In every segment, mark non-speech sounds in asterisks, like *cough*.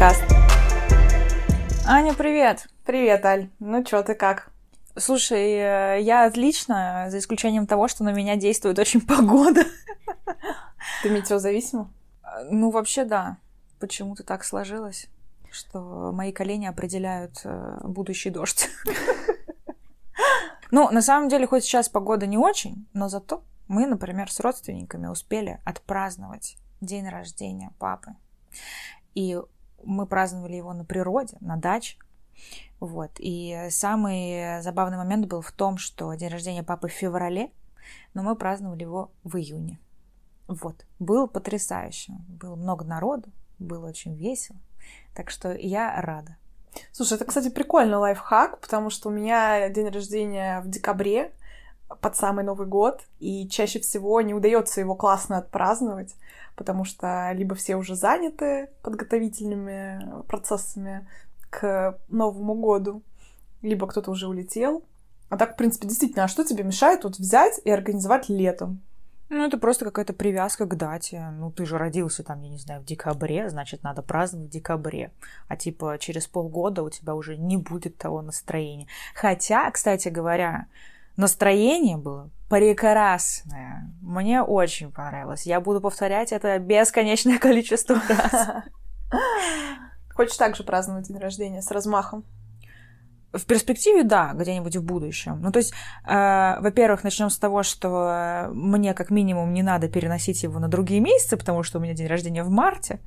подкаст. Аня, привет! Привет, Аль. Ну чё, ты как? Слушай, э, я отлично, за исключением того, что на меня действует очень *laughs* погода. Ты метеозависима? Ну, вообще, да. Почему-то так сложилось, что мои колени определяют э, будущий дождь. *laughs* Ну, на самом деле, хоть сейчас погода не очень, но зато мы, например, с родственниками успели отпраздновать день рождения папы. И мы праздновали его на природе, на даче. Вот. И самый забавный момент был в том, что день рождения папы в феврале, но мы праздновали его в июне. Вот. Было потрясающе. Было много народу, было очень весело. Так что я рада. Слушай, это, кстати, прикольный лайфхак, потому что у меня день рождения в декабре, под самый Новый год, и чаще всего не удается его классно отпраздновать, потому что либо все уже заняты подготовительными процессами к Новому году, либо кто-то уже улетел. А так, в принципе, действительно, а что тебе мешает вот взять и организовать летом? Ну, это просто какая-то привязка к дате. Ну, ты же родился там, я не знаю, в декабре, значит, надо праздновать в декабре. А типа через полгода у тебя уже не будет того настроения. Хотя, кстати говоря, настроение было прекрасное. Мне очень понравилось. Я буду повторять это бесконечное *laughs* количество раз. Хочешь также праздновать день рождения с размахом? В перспективе, да, где-нибудь в будущем. Ну, то есть, э, во-первых, начнем с того, что мне как минимум не надо переносить его на другие месяцы, потому что у меня день рождения в марте.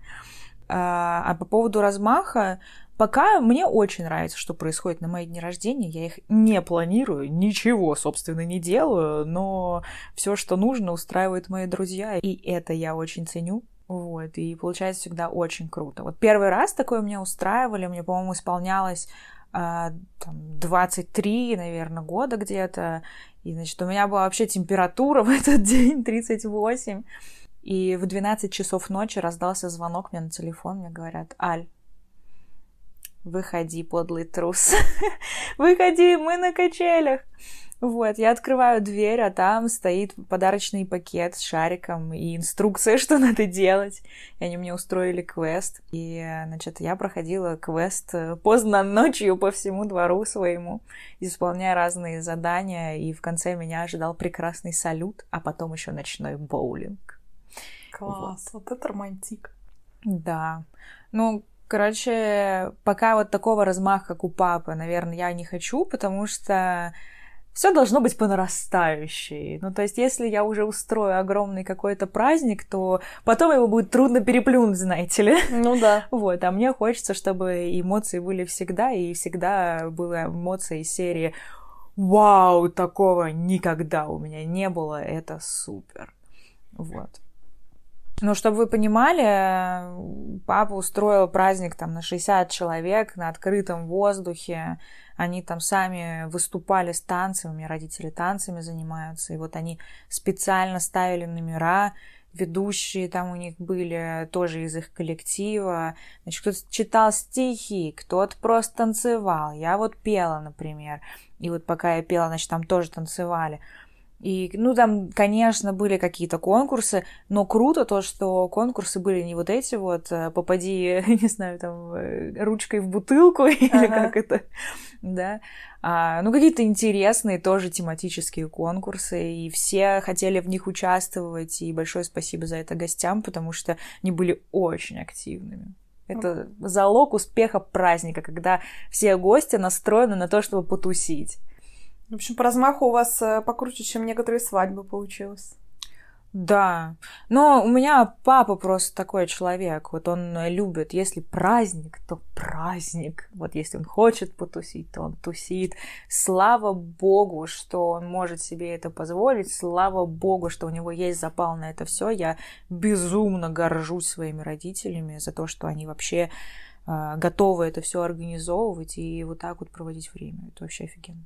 Э, а по поводу размаха, пока мне очень нравится, что происходит на мои дни рождения. Я их не планирую, ничего, собственно, не делаю, но все, что нужно, устраивают мои друзья, и это я очень ценю. Вот, и получается всегда очень круто. Вот первый раз такое меня устраивали, мне, по-моему, исполнялось а, там, 23, наверное, года где-то. И, значит, у меня была вообще температура *laughs* в этот день 38. И в 12 часов ночи раздался звонок мне на телефон. Мне говорят, Аль, выходи, подлый трус. *laughs* выходи, мы на качелях. Вот, я открываю дверь, а там стоит подарочный пакет с шариком и инструкция, *laughs* что надо делать. И они мне устроили квест. И, значит, я проходила квест э, поздно ночью по всему двору своему, исполняя разные задания. И в конце меня ожидал прекрасный салют, а потом еще ночной боулинг. Класс, вот, вот это романтик. Да. Ну, короче, пока вот такого размаха, как у папы, наверное, я не хочу, потому что все должно быть по нарастающей. Ну, то есть, если я уже устрою огромный какой-то праздник, то потом его будет трудно переплюнуть, знаете ли. Ну да. *laughs* Вот, а мне хочется, чтобы эмоции были всегда, и всегда были эмоции из серии «Вау, такого никогда у меня не было, это супер». Вот. Ну, чтобы вы понимали, папа устроил праздник там на 60 человек на открытом воздухе. Они там сами выступали с танцами, у меня родители танцами занимаются, и вот они специально ставили номера, ведущие там у них были тоже из их коллектива. Значит, кто-то читал стихи, кто-то просто танцевал. Я вот пела, например. И вот пока я пела, значит, там тоже танцевали. И, ну, там, конечно, были какие-то конкурсы, но круто то, что конкурсы были не вот эти вот э, «попади, *laughs* не знаю, там, э, ручкой в бутылку» *laughs* или как это, да, а, ну, какие-то интересные тоже тематические конкурсы, и все хотели в них участвовать, и большое спасибо за это гостям, потому что они были очень активными. Это залог успеха праздника, когда все гости настроены на то, чтобы потусить. В общем, по размаху у вас э, покруче, чем некоторые свадьбы получилось. Да, но у меня папа просто такой человек, вот он любит, если праздник, то праздник, вот если он хочет потусить, то он тусит. Слава богу, что он может себе это позволить, слава богу, что у него есть запал на это все. Я безумно горжусь своими родителями за то, что они вообще э, готовы это все организовывать и вот так вот проводить время. Это вообще офигенно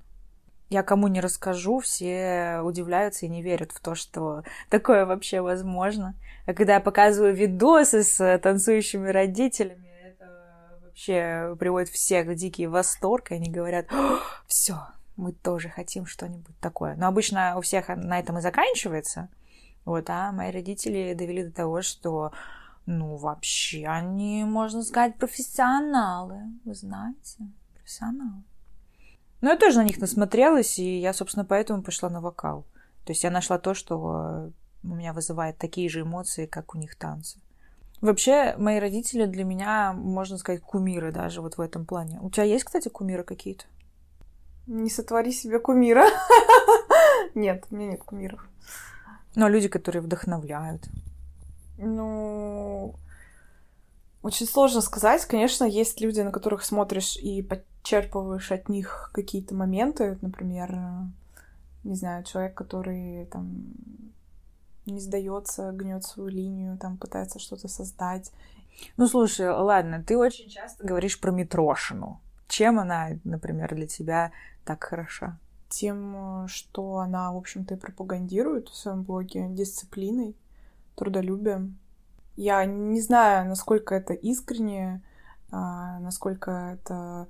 я кому не расскажу, все удивляются и не верят в то, что такое вообще возможно. А когда я показываю видосы с танцующими родителями, это вообще приводит всех в дикий восторг, и они говорят, все, мы тоже хотим что-нибудь такое. Но обычно у всех на этом и заканчивается. Вот, а мои родители довели до того, что Ну, вообще, они, можно сказать, профессионалы. Вы знаете, профессионалы. Ну, я тоже на них насмотрелась, и я, собственно, поэтому пошла на вокал. То есть я нашла то, что у меня вызывает такие же эмоции, как у них танцы. Вообще, мои родители для меня, можно сказать, кумиры даже вот в этом плане. У тебя есть, кстати, кумиры какие-то? Не сотвори себе кумира. *laughs* Нет, у меня нет кумиров. Ну, а люди, которые вдохновляют. Ну, очень сложно сказать. Конечно, есть люди, на которых смотришь и подчерпываешь от них какие-то моменты. Например, не знаю, человек, который там не сдается, гнет свою линию, там пытается что-то создать. Ну, слушай, ладно, ты очень часто говоришь про Митрошину. Чем она, например, для тебя так хороша? Тем, что она, в общем-то, и пропагандирует в своем блоге дисциплиной, трудолюбием. Я не знаю, насколько это искренне, а, насколько это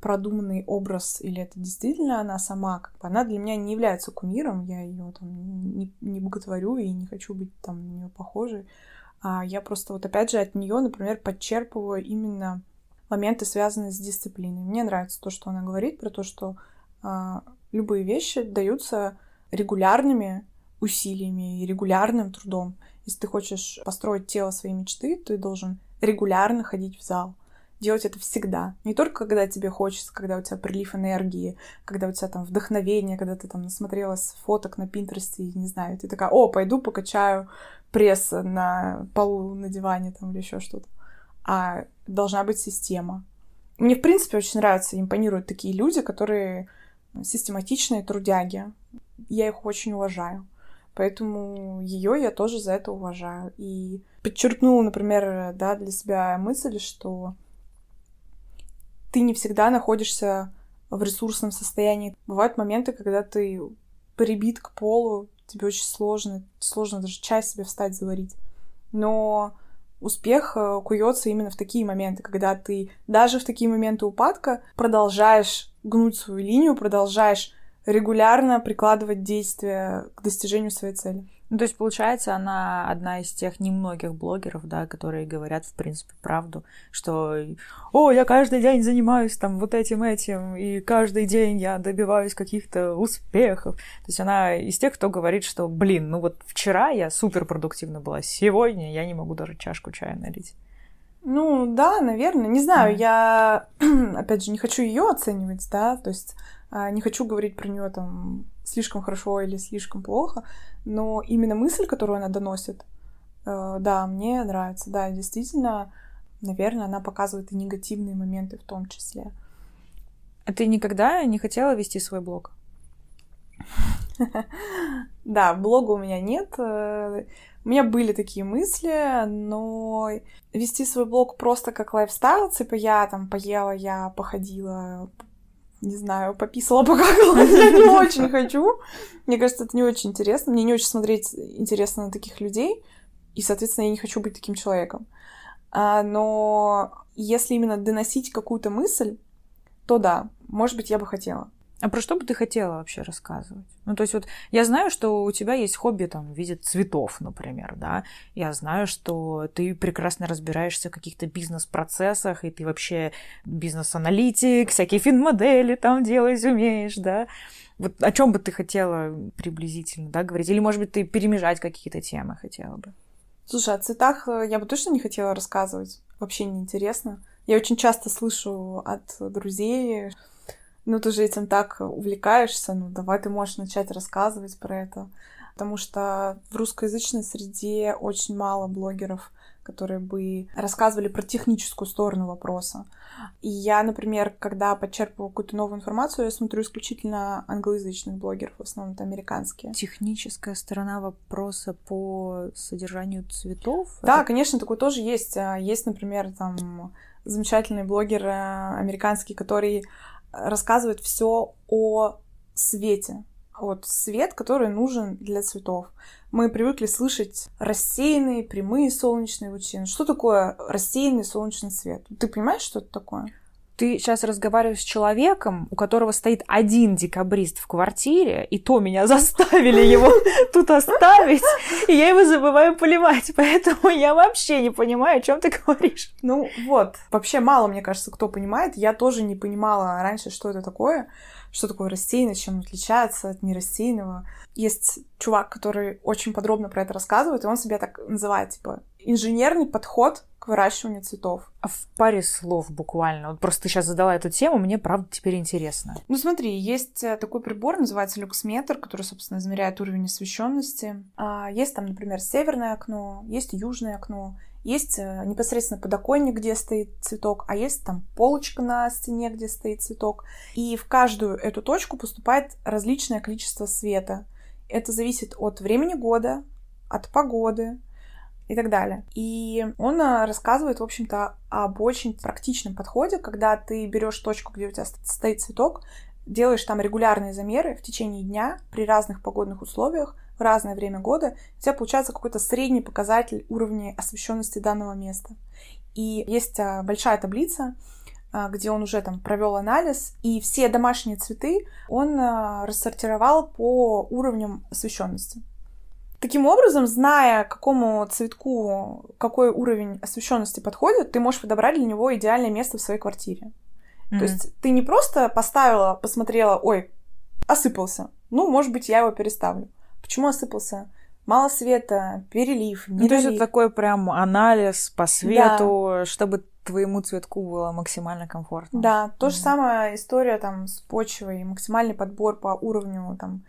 продуманный образ или это действительно она сама, как бы она для меня не является кумиром, я ее там не, не боготворю и не хочу быть там на нее похожей, а я просто вот опять же от нее, например, подчерпываю именно моменты, связанные с дисциплиной. Мне нравится то, что она говорит про то, что а, любые вещи даются регулярными усилиями и регулярным трудом. Если ты хочешь построить тело своей мечты, ты должен регулярно ходить в зал делать это всегда. Не только когда тебе хочется, когда у тебя прилив энергии, когда у тебя там вдохновение, когда ты там насмотрелась фоток на Пинтересте, и не знаю, ты такая, о, пойду покачаю пресс на полу, на диване там или еще что-то. А должна быть система. Мне, в принципе, очень нравятся, импонируют такие люди, которые систематичные трудяги. Я их очень уважаю. Поэтому ее я тоже за это уважаю. И подчеркнула, например, да, для себя мысль, что ты не всегда находишься в ресурсном состоянии. Бывают моменты, когда ты прибит к полу, тебе очень сложно, сложно даже чай себе встать заварить. Но успех э, куется именно в такие моменты, когда ты даже в такие моменты упадка продолжаешь гнуть свою линию, продолжаешь регулярно прикладывать действия к достижению своей цели. Ну, то есть, получается, она одна из тех немногих блогеров, да, которые говорят, в принципе, правду, что «О, я каждый день занимаюсь там вот этим, этим, и каждый день я добиваюсь каких-то успехов». То есть она из тех, кто говорит, что «Блин, ну вот вчера я супер продуктивна была, сегодня я не могу даже чашку чая налить». Ну, да, наверное. Не знаю, я, *clears throat* опять же, не хочу ее оценивать, да, то есть а, не хочу говорить про нее там слишком хорошо или слишком плохо, но именно мысль, которую она доносит, э, да, мне нравится. Да, действительно, наверное, она показывает и негативные моменты в том числе. А ты никогда не хотела вести свой блог? *laughs* Да, блога у меня нет. У меня были такие мысли, но вести свой блог просто как лайфстайл, типа я там поела, я походила, не знаю, пописала, покакала, *laughs* я не очень хочу. Мне кажется, это не очень интересно. Мне не очень смотреть интересно на таких людей, и, соответственно, я не хочу быть таким человеком. А, но если именно доносить какую-то мысль, то да, может быть, я бы хотела. А про что бы ты хотела вообще рассказывать? Ну, то есть вот я знаю, что у тебя есть хобби там в виде цветов, например, да. Я знаю, что ты прекрасно разбираешься в каких-то бизнес-процессах, и ты вообще бизнес-аналитик, всякие фин-модели там делать умеешь, да. Вот о чем бы ты хотела приблизительно, да, говорить? Или, может быть, ты перемежать какие-то темы хотела бы? Слушай, о цветах э, я бы точно не хотела рассказывать. Вообще неинтересно. Я очень часто слышу от друзей, ну, ты же этим так увлекаешься, ну, давай ты можешь начать рассказывать про это. Потому что в русскоязычной среде очень мало блогеров, которые бы рассказывали про техническую сторону вопроса. И я, например, когда подчерпываю какую-то новую информацию, я смотрю исключительно англоязычных блогеров, в основном это американские. Техническая сторона вопроса по содержанию цветов? Да, это... конечно, такое тоже есть. А, есть, например, там замечательный блогер э, американский, который рассказывает все о свете. Вот свет, который нужен для цветов. Мы привыкли слышать рассеянные, прямые солнечные лучи. Что такое рассеянный солнечный свет? Ты понимаешь, что это такое? Ты сейчас разговариваешь с человеком, у которого стоит один декабрист в квартире, и то меня *laughs* заставили его *laughs* тут оставить, и я его забываю поливать, *laughs* поэтому я вообще не понимаю, о чем ты говоришь. Ну вот, вообще мало, мне кажется, кто понимает. Я тоже не понимала раньше, что это такое, что такое растейность, чем отличается от нерастейного. Есть чувак, который очень подробно про это рассказывает, и он себя так называет, типа, инженерный подход к выращиванию цветов. А в паре слов буквально. Вот просто ты сейчас задала эту тему, мне правда теперь интересно. Ну смотри, есть э, такой прибор, называется люксметр, который, собственно, измеряет уровень освещенности. А, есть там, например, северное окно, есть южное окно, есть э, непосредственно подоконник, где стоит цветок, а есть там полочка на стене, где стоит цветок. И в каждую эту точку поступает различное количество света. Это зависит от времени года, от погоды и так далее. И он э, рассказывает, в общем-то, об очень практичном подходе, когда ты берешь точку, где у тебя стоит цветок, делаешь там регулярные замеры в течение дня при разных погодных условиях, в разное время года, у тебя получается какой-то средний показатель уровня освещенности данного места. И есть а, большая таблица, а, где он уже там провел анализ, и все домашние цветы он а, рассортировал по уровням освещенности. Таким образом, зная, какому цветку какой уровень освещенности подходит, ты можешь подобрать для него идеальное место в своей квартире. Mm-hmm. То есть ты не просто поставила, посмотрела, ой, осыпался. Ну, может быть, я его переставлю. Почему осыпался? Мало света, перелив, не Ну, то есть это такой прям анализ по свету, да. чтобы твоему цветку было максимально комфортно. Да, то mm-hmm. же самое история там с почвой, максимальный подбор по уровню там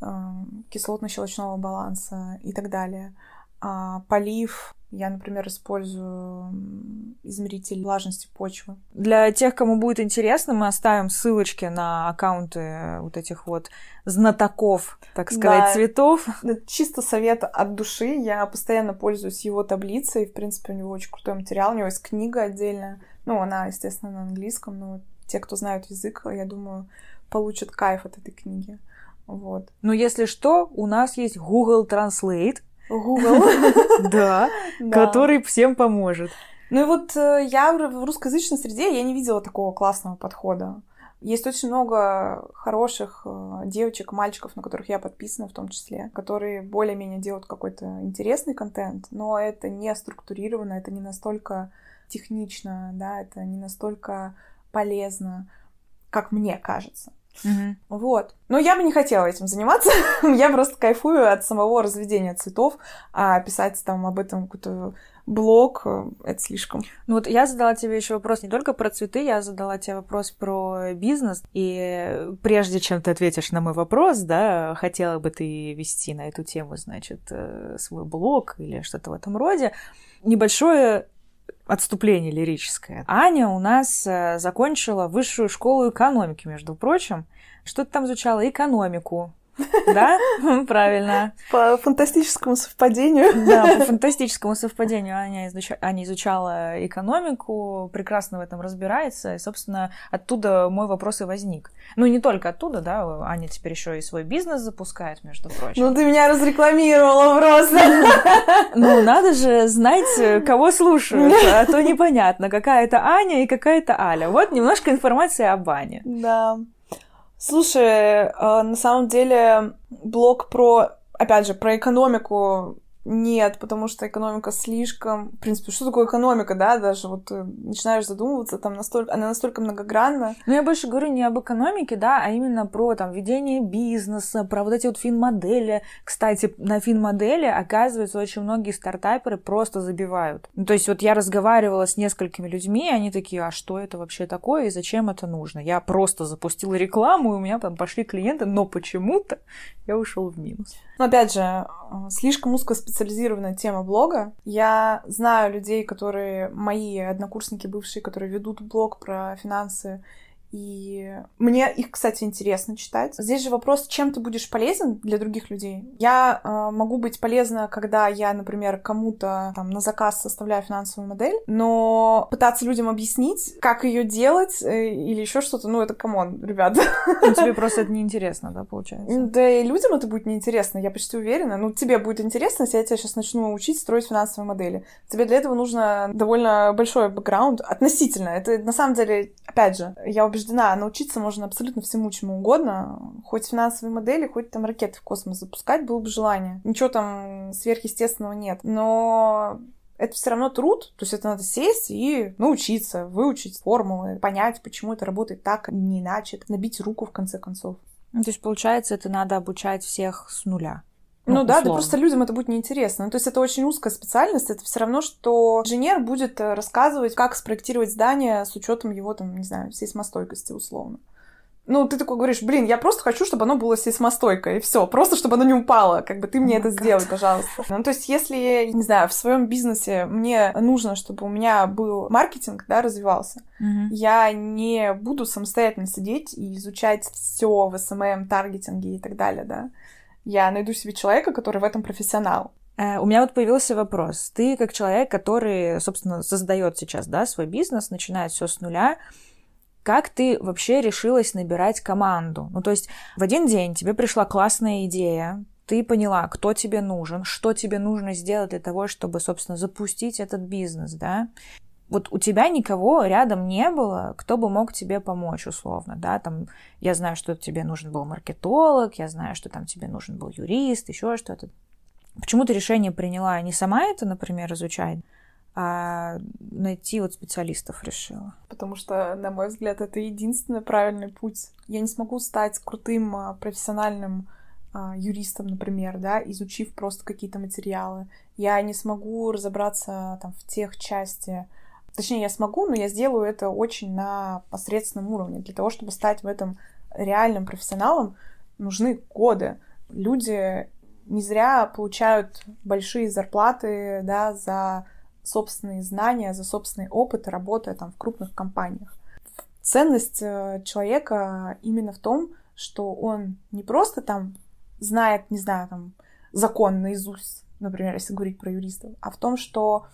кислотно-щелочного баланса и так далее. А, полив, я, например, использую измеритель влажности почвы. Для тех, кому будет интересно, мы оставим ссылочки на аккаунты вот этих вот знатоков, так сказать, да, цветов. Чисто совет от души. Я постоянно пользуюсь его таблицей. В принципе, у него очень крутой материал. У него есть книга отдельная. Ну, она, естественно, на английском, но те, кто знают язык, я думаю, получат кайф от этой книги. Вот. Ну, если что, у нас есть Google Translate, Google. *laughs* Да, который всем поможет. Ну и вот э, я в русскоязычной среде я не видела такого классного подхода. Есть очень много хороших э, девочек, мальчиков, на которых я подписана в том числе, которые более-менее делают какой-то интересный контент, но это не структурировано, это не настолько технично, да, это не настолько полезно, как мне кажется. Угу. Вот. Но я бы не хотела этим заниматься. *laughs* я просто кайфую от самого разведения цветов, а писать там об этом какой-то блог, э, это слишком. Ну вот я задала тебе еще вопрос не только про цветы, я задала тебе вопрос про бизнес. И прежде чем ты ответишь на мой вопрос, да, хотела бы ты вести на эту тему, значит, э, свой блог или что-то в этом роде, небольшое отступление лирическое. Аня у нас э, закончила высшую школу экономики, между прочим. Что ты там изучала? Экономику. Да? *laughs* Правильно. По фантастическому совпадению. Да, по фантастическому совпадению Аня, изуч... Аня изучала экономику, прекрасно в этом разбирается, и, собственно, оттуда мой вопрос и возник. Ну, не только оттуда, да, Аня теперь еще и свой бизнес запускает, между прочим. Ну, ты меня разрекламировала просто. *laughs* Ну, надо же знать, кого слушают, а то непонятно, какая это Аня и какая это Аля. Вот немножко информации об Ане. Да. Слушай, э, на самом деле блог про, опять же, про экономику нет, потому что экономика слишком... В принципе, что такое экономика, да? Даже вот ты начинаешь задумываться, там настолько... она настолько многогранна. Ну, я больше говорю не об экономике, да, а именно про там ведение бизнеса, про вот эти вот фин-модели. Кстати, на фин-модели, оказывается, очень многие стартаперы просто забивают. Ну, то есть вот я разговаривала с несколькими людьми, и они такие, а что это вообще такое и зачем это нужно? Я просто запустила рекламу, и у меня там пошли клиенты, но почему-то я ушел в минус. Но опять же, э, слишком узкоспециализированная тема блога. Я знаю людей, которые мои однокурсники бывшие, которые ведут блог про финансы и мне их, кстати, интересно читать. Здесь же вопрос, чем ты будешь полезен для других людей. Я э, могу быть полезна, когда я, например, кому-то там на заказ составляю финансовую модель, но пытаться людям объяснить, как ее делать э, или еще что-то, ну это come on, ребята. Ну, тебе *laughs* просто это неинтересно, да, получается? Да и людям это будет неинтересно, я почти уверена. Ну, тебе будет интересно, если я тебя сейчас начну учить строить финансовые модели. Тебе для этого нужно довольно большой бэкграунд относительно. Это на самом деле опять же, я убеждена, научиться можно абсолютно всему, чему угодно, хоть финансовые модели, хоть там ракеты в космос запускать, было бы желание. Ничего там сверхъестественного нет. Но это все равно труд, то есть это надо сесть и научиться, выучить формулы, понять, почему это работает так, а не иначе, набить руку в конце концов. То есть, получается, это надо обучать всех с нуля. Ну, ну да, да просто людям это будет неинтересно. Ну, то есть это очень узкая специальность. Это все равно, что инженер будет э, рассказывать, как спроектировать здание с учетом его, там, не знаю, сейсмостойкости условно. Ну, ты такой говоришь, блин, я просто хочу, чтобы оно было сейсмостойкое, и все, просто чтобы оно не упало, как бы ты мне oh это God. сделай, пожалуйста. Ну, то есть, если, не знаю, в своем бизнесе мне нужно, чтобы у меня был маркетинг, да, развивался, mm-hmm. я не буду самостоятельно сидеть и изучать все в SMM, таргетинге и так далее, да я найду себе человека, который в этом профессионал. Э, у меня вот появился вопрос. Ты как человек, который, собственно, создает сейчас, да, свой бизнес, начинает все с нуля, как ты вообще решилась набирать команду? Ну, то есть в один день тебе пришла классная идея, ты поняла, кто тебе нужен, что тебе нужно сделать для того, чтобы, собственно, запустить этот бизнес, да? Вот у тебя никого рядом не было, кто бы мог тебе помочь, условно, да, там, я знаю, что тебе нужен был маркетолог, я знаю, что там тебе нужен был юрист, еще что-то. Почему ты решение приняла не сама это, например, изучать, а найти вот специалистов решила? Потому что, на мой взгляд, это единственный правильный путь. Я не смогу стать крутым а, профессиональным а, юристом, например, да, изучив просто какие-то материалы. Я не смогу разобраться там в тех части Точнее, я смогу, но я сделаю это очень на посредственном уровне. Для того, чтобы стать в этом реальным профессионалом, нужны годы. Люди не зря получают большие зарплаты да, за собственные знания, за собственный опыт, работая там в крупных компаниях. Ценность э, человека именно в том, что он не просто там знает, не знаю, там, закон наизусть, например, если говорить про юристов, а в том, что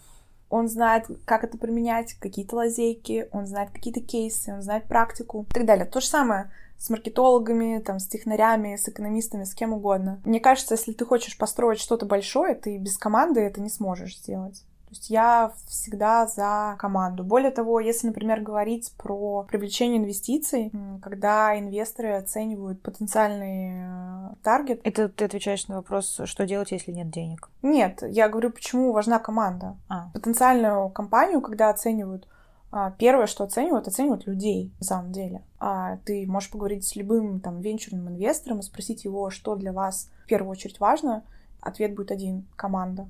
он знает, как это применять, какие-то лазейки, он знает какие-то кейсы, он знает практику и так далее. То же самое с маркетологами, там, с технарями, с экономистами, с кем угодно. Мне кажется, если ты хочешь построить что-то большое, ты без команды это не сможешь сделать. То есть я всегда за команду. Более того, если, например, говорить про привлечение инвестиций, когда инвесторы оценивают потенциальный э, таргет... Это ты отвечаешь на вопрос, что делать, если нет денег? Нет, я говорю, почему важна команда. А. Потенциальную компанию, когда оценивают, а, первое, что оценивают, оценивают людей на самом деле. А ты можешь поговорить с любым там венчурным инвестором и спросить его, что для вас в первую очередь важно. Ответ будет один — команда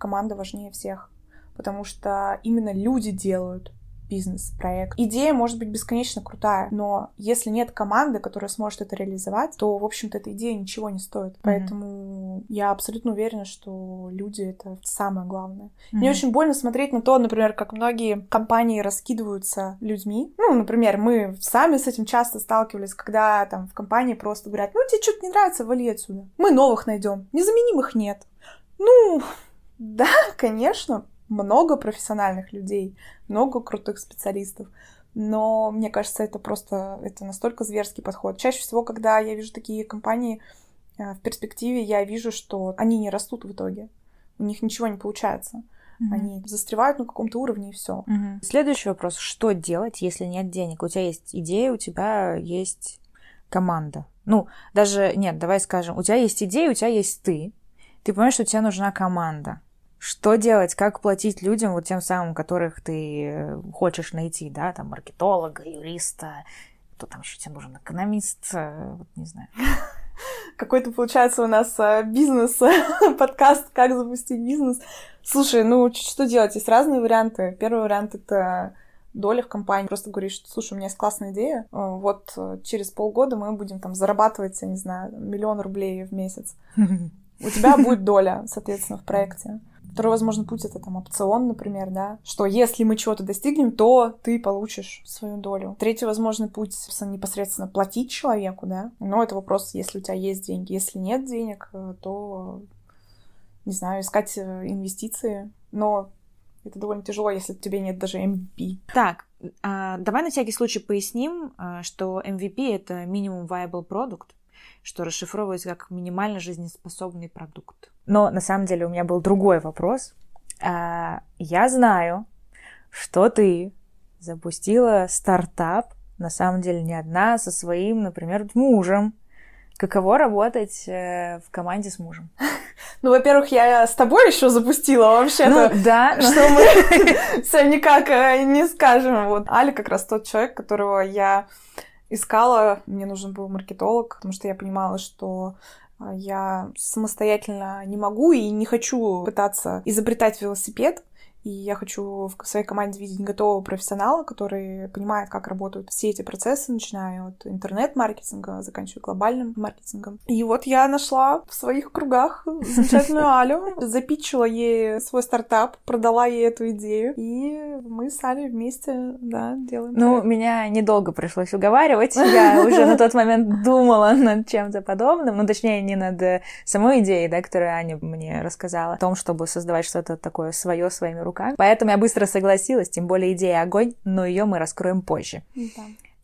команда важнее всех, потому что именно люди делают бизнес-проект. Идея может быть бесконечно крутая, но если нет команды, которая сможет это реализовать, то, в общем-то, эта идея ничего не стоит. Mm-hmm. Поэтому я абсолютно уверена, что люди — это самое главное. Mm-hmm. Мне очень больно смотреть на то, например, как многие компании раскидываются людьми. Ну, например, мы сами с этим часто сталкивались, когда там в компании просто говорят, ну, тебе что-то не нравится, вали отсюда. Мы новых найдем. Незаменимых нет. Ну, да, *laughs* конечно, много профессиональных людей, много крутых специалистов, но мне кажется, это просто, это настолько зверский подход. Чаще всего, когда я вижу такие компании э, в перспективе, я вижу, что они не растут в итоге, у них ничего не получается. Mm-hmm. Они застревают на каком-то уровне и все. Mm-hmm. Следующий вопрос: что делать, если нет денег? У тебя есть идея, у тебя есть команда. Ну, даже нет, давай скажем, у тебя есть идея, у тебя есть ты. Ты понимаешь, что тебе нужна команда что делать, как платить людям, вот тем самым, которых ты э, хочешь найти, да, там, маркетолога, юриста, кто там еще тебе нужен, экономист, э, вот не знаю. *laughs* Какой-то, получается, у нас э, бизнес, *laughs* подкаст «Как запустить бизнес». Слушай, ну, что делать? Есть разные варианты. Первый вариант — это доля в компании. Просто говоришь, что, слушай, у меня есть классная идея, вот через полгода мы будем там зарабатывать, я не знаю, миллион рублей в месяц. *laughs* У тебя будет доля, соответственно, в проекте. Второй, возможно, путь это там опцион, например, да, что если мы чего-то достигнем, то ты получишь свою долю. Третий, возможно, путь непосредственно платить человеку, да, но это вопрос, если у тебя есть деньги. Если нет денег, э, то, не знаю, искать э, инвестиции, но это довольно тяжело, если у тебя нет даже MVP. Так, а, давай на всякий случай поясним, а, что MVP — это минимум viable product, что расшифровывается как минимально жизнеспособный продукт. Но на самом деле у меня был другой вопрос. А, я знаю, что ты запустила стартап, на самом деле не одна, со своим, например, мужем. Каково работать э, в команде с мужем? Ну, во-первых, я с тобой еще запустила вообще-то. Ну, да. *laughs* Что мы *laughs* все никак э, не скажем. Вот Али как раз тот человек, которого я искала. Мне нужен был маркетолог, потому что я понимала, что э, я самостоятельно не могу и не хочу пытаться изобретать велосипед. И я хочу в своей команде видеть готового профессионала, который понимает, как работают все эти процессы, начиная от интернет-маркетинга, заканчивая глобальным маркетингом. И вот я нашла в своих кругах замечательную *laughs* Алю, запичила ей свой стартап, продала ей эту идею, и мы с Алей вместе, да, делаем. Ну, проект. меня недолго пришлось уговаривать. Я *laughs* уже на тот момент думала над чем-то подобным, ну, точнее, не над самой идеей, да, которую Аня мне рассказала, о том, чтобы создавать что-то такое свое своими руками руками. Поэтому я быстро согласилась, тем более идея огонь, но ее мы раскроем позже. Да.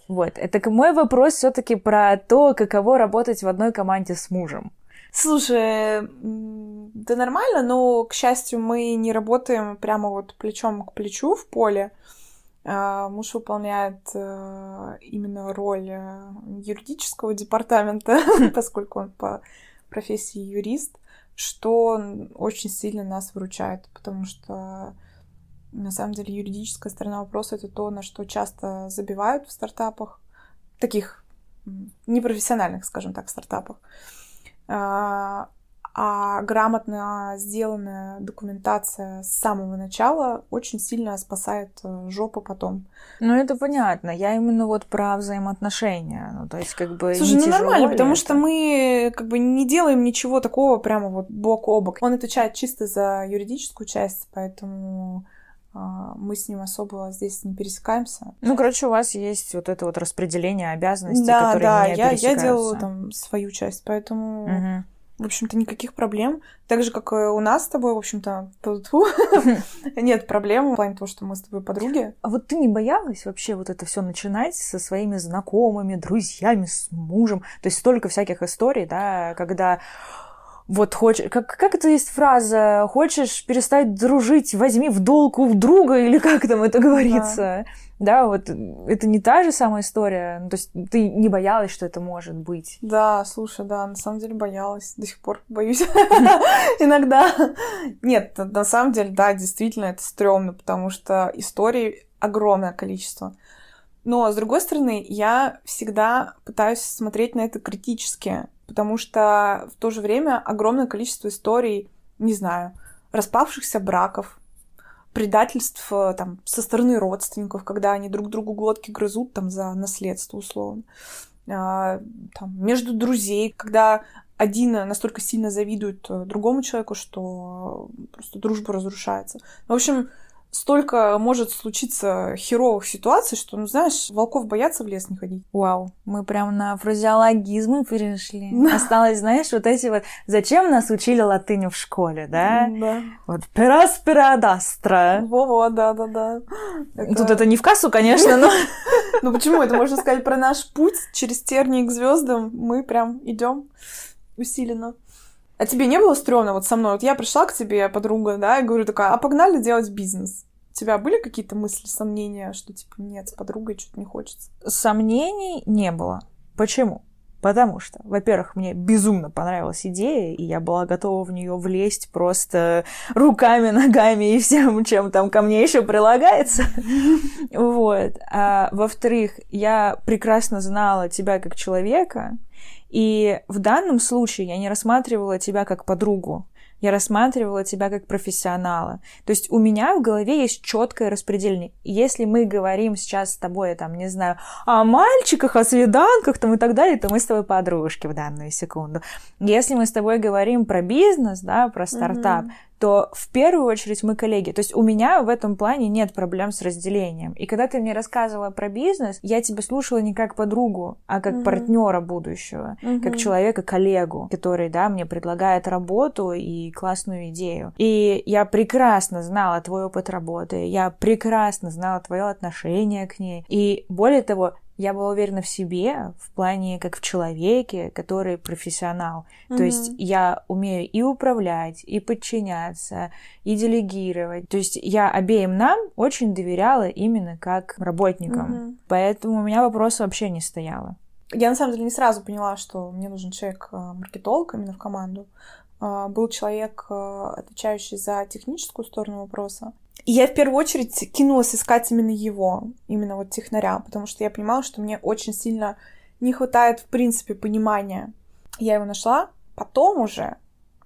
Вот, это мой вопрос все-таки про то, каково работать в одной команде с мужем. Слушай, да нормально, но, к счастью, мы не работаем прямо вот плечом к плечу в поле. А, муж выполняет э, именно роль э, юридического департамента, *laughs* поскольку он по профессии юрист что очень сильно нас выручает, потому что на самом деле юридическая сторона вопроса это то, на что часто забивают в стартапах, таких непрофессиональных, скажем так, стартапах. А, а грамотно сделанная документация с самого начала очень сильно спасает э, жопу потом. Ну, это понятно. Я именно вот про взаимоотношения. Ну, то есть, как бы. Слушай, ну нормально, потому это? что мы как бы не делаем ничего такого прямо вот бок о бок. Он отвечает чисто за юридическую часть, поэтому а, мы с ним особо здесь не пересекаемся. Ну, короче, у вас есть вот это вот распределение обязанностей, да, которые да, не я, я делаю там свою часть, поэтому угу в общем-то, никаких проблем. Так же, как и у нас с тобой, в общем-то, *laughs* нет проблем в плане того, что мы с тобой подруги. А вот ты не боялась вообще вот это все начинать со своими знакомыми, друзьями, с мужем? То есть столько всяких историй, да, когда вот хочешь, как, как это есть фраза, хочешь перестать дружить, возьми в долг у друга, или как там это говорится? Да. Да, вот это не та же самая история. Ну, то есть ты не боялась, что это может быть. Да, слушай, да, на самом деле боялась. До сих пор боюсь. *laughs* Иногда. Нет, на самом деле, да, действительно, это стрёмно, потому что историй огромное количество. Но, с другой стороны, я всегда пытаюсь смотреть на это критически, потому что в то же время огромное количество историй, не знаю, распавшихся браков, предательств э, там, со стороны родственников, когда они друг другу глотки грызут там, за наследство, условно. А, там, между друзей, когда один настолько сильно завидует э, другому человеку, что просто дружба разрушается. В общем, столько может случиться херовых ситуаций, что, ну, знаешь, волков боятся в лес не ходить. Вау, мы прям на фразеологизмы перешли. Осталось, знаешь, вот эти вот... Зачем нас учили латынь в школе, да? Да. Вот пераспера дастра. Во-во, да-да-да. Тут это не в кассу, конечно, но... *laughs* Ну почему? Это можно сказать про наш путь через тернии к звездам. Мы прям идем усиленно. А тебе не было стрёмно вот со мной? Вот я пришла к тебе, подруга, да, и говорю такая, а погнали делать бизнес. У тебя были какие-то мысли, сомнения, что типа нет, с подругой что-то не хочется? Сомнений не было. Почему? Потому что, во-первых, мне безумно понравилась идея, и я была готова в нее влезть просто руками, *laughs* ногами и всем, чем там ко мне еще прилагается. *laughs* Вот. А во-вторых, я прекрасно знала тебя как человека, и в данном случае я не рассматривала тебя как подругу я рассматривала тебя как профессионала. То есть у меня в голове есть четкое распределение. Если мы говорим сейчас с тобой, там, не знаю, о мальчиках, о свиданках там, и так далее, то мы с тобой подружки в данную секунду. Если мы с тобой говорим про бизнес, да, про стартап, mm-hmm то в первую очередь мы коллеги. То есть у меня в этом плане нет проблем с разделением. И когда ты мне рассказывала про бизнес, я тебя слушала не как подругу, а как mm-hmm. партнера будущего, mm-hmm. как человека, коллегу, который, да, мне предлагает работу и классную идею. И я прекрасно знала твой опыт работы, я прекрасно знала твое отношение к ней. И более того, я была уверена в себе в плане как в человеке, который профессионал. Mm-hmm. То есть я умею и управлять, и подчиняться, и делегировать. То есть я обеим нам очень доверяла именно как работникам. Mm-hmm. Поэтому у меня вопроса вообще не стояло. Я на самом деле не сразу поняла, что мне нужен человек-маркетолог именно в команду. А, был человек, а, отвечающий за техническую сторону вопроса. И я в первую очередь кинулась искать именно его, именно вот технаря, потому что я понимала, что мне очень сильно не хватает, в принципе, понимания. Я его нашла. Потом уже,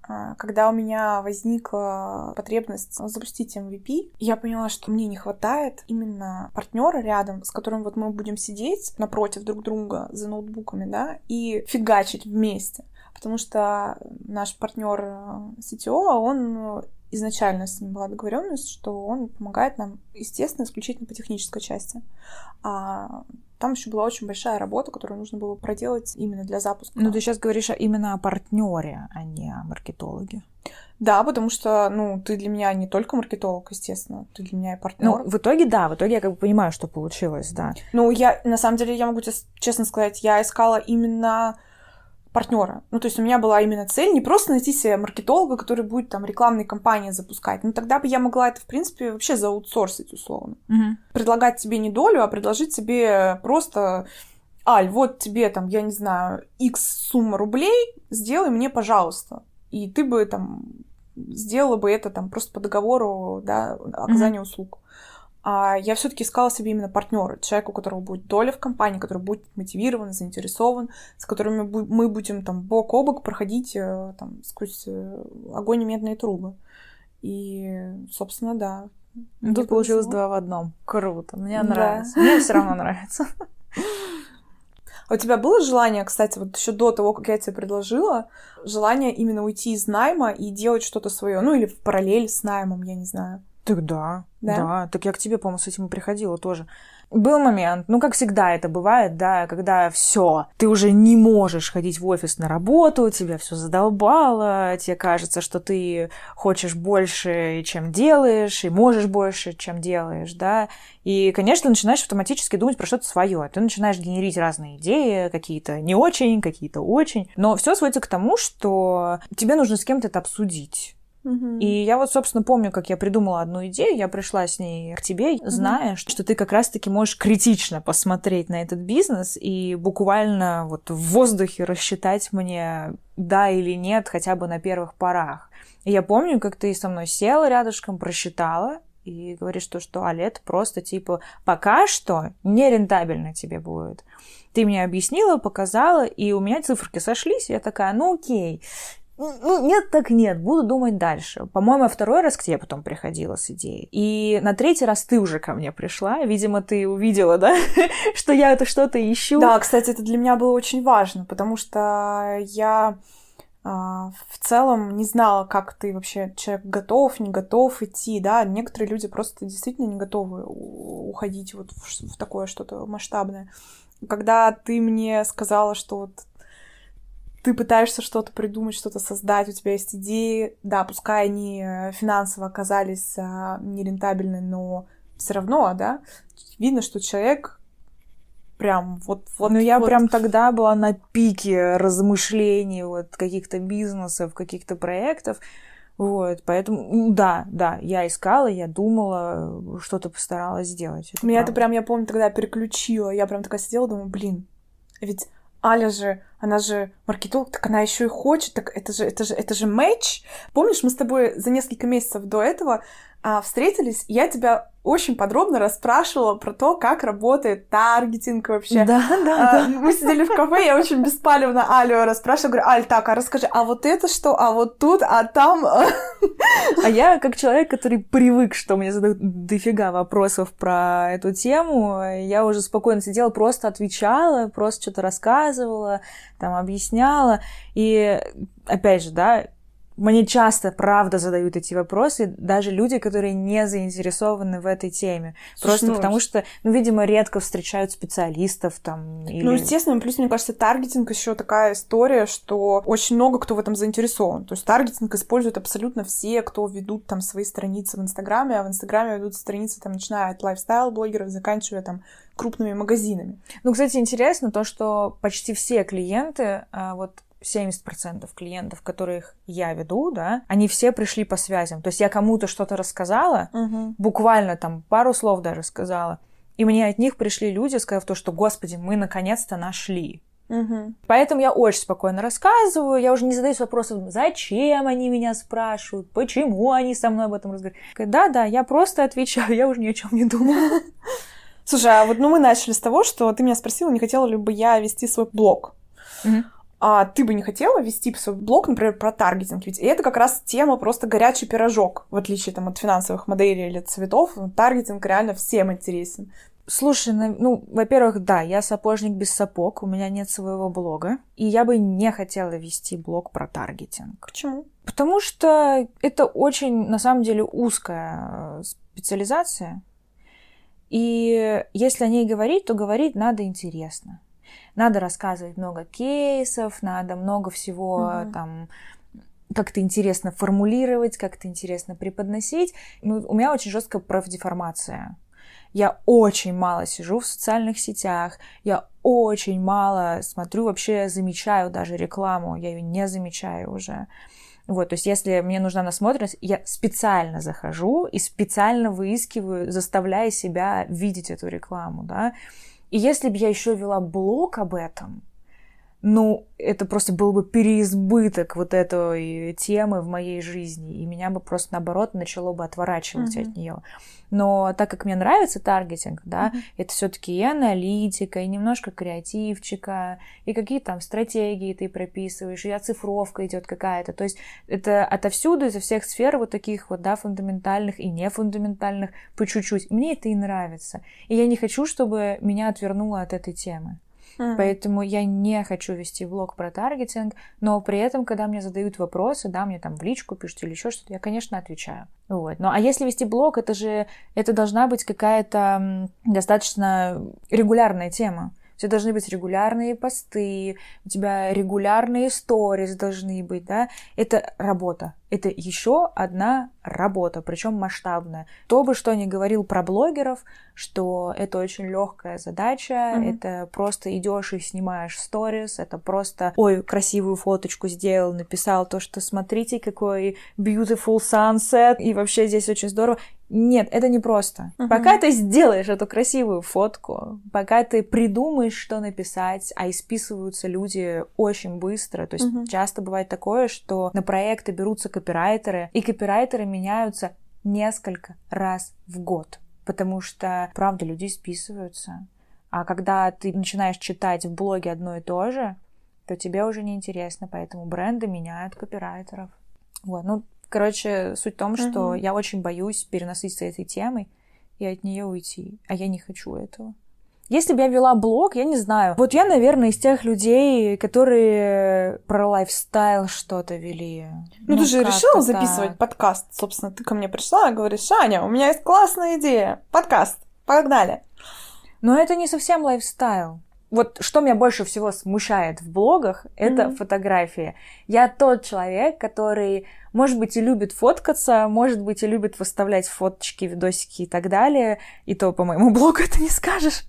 а, когда у меня возникла потребность запустить MVP, я поняла, что мне не хватает именно партнера рядом, с которым вот мы будем сидеть напротив друг друга за ноутбуками, да, и фигачить вместе. Потому что наш партнер CTO, он изначально с ним была договоренность, что он помогает нам, естественно, исключительно по технической части. А там еще была очень большая работа, которую нужно было проделать именно для запуска. Ну, ты сейчас говоришь именно о партнере, а не о маркетологе. Да, потому что, ну, ты для меня не только маркетолог, естественно, ты для меня и партнер. Ну, в итоге, да, в итоге я как бы понимаю, что получилось, да. Ну, я, на самом деле, я могу тебе честно сказать, я искала именно партнера. Ну, то есть у меня была именно цель не просто найти себе маркетолога, который будет там рекламные кампании запускать. Ну, тогда бы я могла это, в принципе, вообще заутсорсить условно. Угу. Предлагать тебе не долю, а предложить тебе просто Аль, вот тебе там, я не знаю, X сумма рублей, сделай мне, пожалуйста. И ты бы там сделала бы это там просто по договору, да, оказания mm-hmm. услуг я все-таки искала себе именно партнера, человека, у которого будет доля в компании, который будет мотивирован, заинтересован, с которыми мы будем там бок о бок проходить э, там сквозь э, огонь и медные трубы. И, собственно, да. Ну, тут получилось два в одном. Круто. Мне да. нравится. Мне все равно нравится. А у тебя было желание, кстати, вот еще до того, как я тебе предложила, желание именно уйти из найма и делать что-то свое, ну или в параллель с наймом, я не знаю. Так да, да, да. Так я к тебе, по-моему, с этим и приходила тоже. Был момент, ну, как всегда это бывает, да, когда все, ты уже не можешь ходить в офис на работу, тебя все задолбало, тебе кажется, что ты хочешь больше, чем делаешь, и можешь больше, чем делаешь, да. И, конечно, начинаешь автоматически думать про что-то свое. Ты начинаешь генерить разные идеи, какие-то не очень, какие-то очень. Но все сводится к тому, что тебе нужно с кем-то это обсудить и я вот, собственно, помню, как я придумала одну идею, я пришла с ней к тебе, зная, что ты как раз-таки можешь критично посмотреть на этот бизнес и буквально вот в воздухе рассчитать мне да или нет хотя бы на первых порах. И я помню, как ты со мной села рядышком, просчитала, и говоришь, что, что а лет просто типа пока что нерентабельно тебе будет. Ты мне объяснила, показала, и у меня циферки сошлись, я такая, ну окей, ну, нет, так нет, буду думать дальше. По-моему, второй раз к тебе потом приходила с идеей. И на третий раз ты уже ко мне пришла. Видимо, ты увидела, да, *laughs* что я это что-то ищу. Да, кстати, это для меня было очень важно, потому что я а, в целом не знала, как ты вообще человек готов, не готов идти, да, некоторые люди просто действительно не готовы уходить вот в, в такое что-то масштабное. Когда ты мне сказала, что вот ты пытаешься что-то придумать, что-то создать, у тебя есть идеи, да, пускай они э, финансово оказались а, нерентабельны, но все равно, да, видно, что человек прям вот... вот ну, я вот... прям тогда была на пике размышлений вот каких-то бизнесов, каких-то проектов, вот, поэтому, да, да, я искала, я думала, что-то постаралась сделать. Это Меня правда. это прям, я помню, тогда переключила. Я прям такая сидела, думаю, блин, ведь Аля же, она же маркетолог, так она еще и хочет, так это же, это же, это же матч. Помнишь, мы с тобой за несколько месяцев до этого а, встретились, я тебя очень подробно расспрашивала про то, как работает таргетинг вообще. Да, да, а, да. Мы сидели в кафе, я очень беспалевно Алю расспрашивала, говорю, Аль, так, а расскажи, а вот это что, а вот тут, а там... А я, как человек, который привык, что мне задают дофига вопросов про эту тему, я уже спокойно сидела, просто отвечала, просто что-то рассказывала, там, объясняла. И, опять же, да, Мне часто, правда, задают эти вопросы, даже люди, которые не заинтересованы в этой теме. Слушай, Просто ну, потому что, ну, видимо, редко встречают специалистов там. Или... Ну, естественно, плюс, мне кажется, таргетинг еще такая история, что очень много кто в этом заинтересован. То есть таргетинг используют абсолютно все, кто ведут там свои страницы в Инстаграме, а в Инстаграме ведут страницы там, начиная от лайфстайл-блогеров, заканчивая там крупными магазинами. Ну, кстати, интересно то, что почти все клиенты, а, вот 70% клиентов, которых я веду, да, они все пришли по связям. То есть я кому-то что-то рассказала, угу. буквально там пару слов даже сказала, и мне от них пришли люди, сказав то, что, господи, мы наконец-то нашли. Угу. Поэтому я очень спокойно рассказываю, я уже не задаюсь вопросом, зачем они меня спрашивают, почему они со мной об этом разговаривают. Да-да, я просто отвечаю, я уже ни о чем не думаю. Слушай, а вот ну мы начали с того, что ты меня спросила, не хотела ли бы я вести свой блог. Угу а ты бы не хотела вести свой блог, например, про таргетинг? Ведь это как раз тема просто горячий пирожок, в отличие там, от финансовых моделей или цветов. Таргетинг реально всем интересен. Слушай, ну, во-первых, да, я сапожник без сапог, у меня нет своего блога, и я бы не хотела вести блог про таргетинг. Почему? Потому что это очень, на самом деле, узкая э, специализация, и если о ней говорить, то говорить надо интересно. Надо рассказывать много кейсов, надо много всего mm-hmm. там как-то интересно формулировать, как-то интересно преподносить. Ну, у меня очень жесткая профдеформация. Я очень мало сижу в социальных сетях, я очень мало смотрю, вообще замечаю даже рекламу, я ее не замечаю уже. Вот, то есть если мне нужна насмотренность, я специально захожу и специально выискиваю, заставляя себя видеть эту рекламу, да. И если бы я еще вела блог об этом, ну, это просто был бы переизбыток вот этой темы в моей жизни, и меня бы просто, наоборот, начало бы отворачивать mm-hmm. от нее. Но так как мне нравится таргетинг, да, mm-hmm. это все-таки и аналитика, и немножко креативчика, и какие там стратегии ты прописываешь, и оцифровка идет какая-то. То есть это отовсюду, изо всех сфер вот таких вот, да, фундаментальных и нефундаментальных по чуть-чуть. Мне это и нравится. И я не хочу, чтобы меня отвернуло от этой темы. Mm-hmm. Поэтому я не хочу вести блог про таргетинг, но при этом, когда мне задают вопросы, да, мне там в личку пишут или еще что-то, я, конечно, отвечаю. Вот. Ну, а если вести блог, это же, это должна быть какая-то достаточно регулярная тема. У тебя должны быть регулярные посты, у тебя регулярные сторис должны быть, да. Это работа. Это еще одна работа, причем масштабная. Кто бы что ни говорил про блогеров, что это очень легкая задача, mm-hmm. это просто идешь и снимаешь сторис, это просто, ой, красивую фоточку сделал, написал то, что смотрите, какой beautiful sunset, и вообще здесь очень здорово. Нет, это не просто. Uh-huh. Пока ты сделаешь эту красивую фотку, пока ты придумаешь, что написать, а исписываются люди очень быстро. То есть uh-huh. часто бывает такое, что на проекты берутся копирайтеры, и копирайтеры меняются несколько раз в год потому что, правда, люди списываются. А когда ты начинаешь читать в блоге одно и то же, то тебе уже не интересно, поэтому бренды меняют копирайтеров. Вот, ну, короче, суть в том, что uh-huh. я очень боюсь переноситься этой темой и от нее уйти, а я не хочу этого. Если бы я вела блог, я не знаю. Вот я, наверное, из тех людей, которые про лайфстайл что-то вели. Ну, ну ты же решила записывать подкаст. Собственно, ты ко мне пришла и говоришь, Аня, у меня есть классная идея. Подкаст. Погнали. Но это не совсем лайфстайл. Вот что меня больше всего смущает в блогах, это mm-hmm. фотографии. Я тот человек, который, может быть, и любит фоткаться, может быть, и любит выставлять фоточки, видосики и так далее. И то по моему *laughs* блогу это не скажешь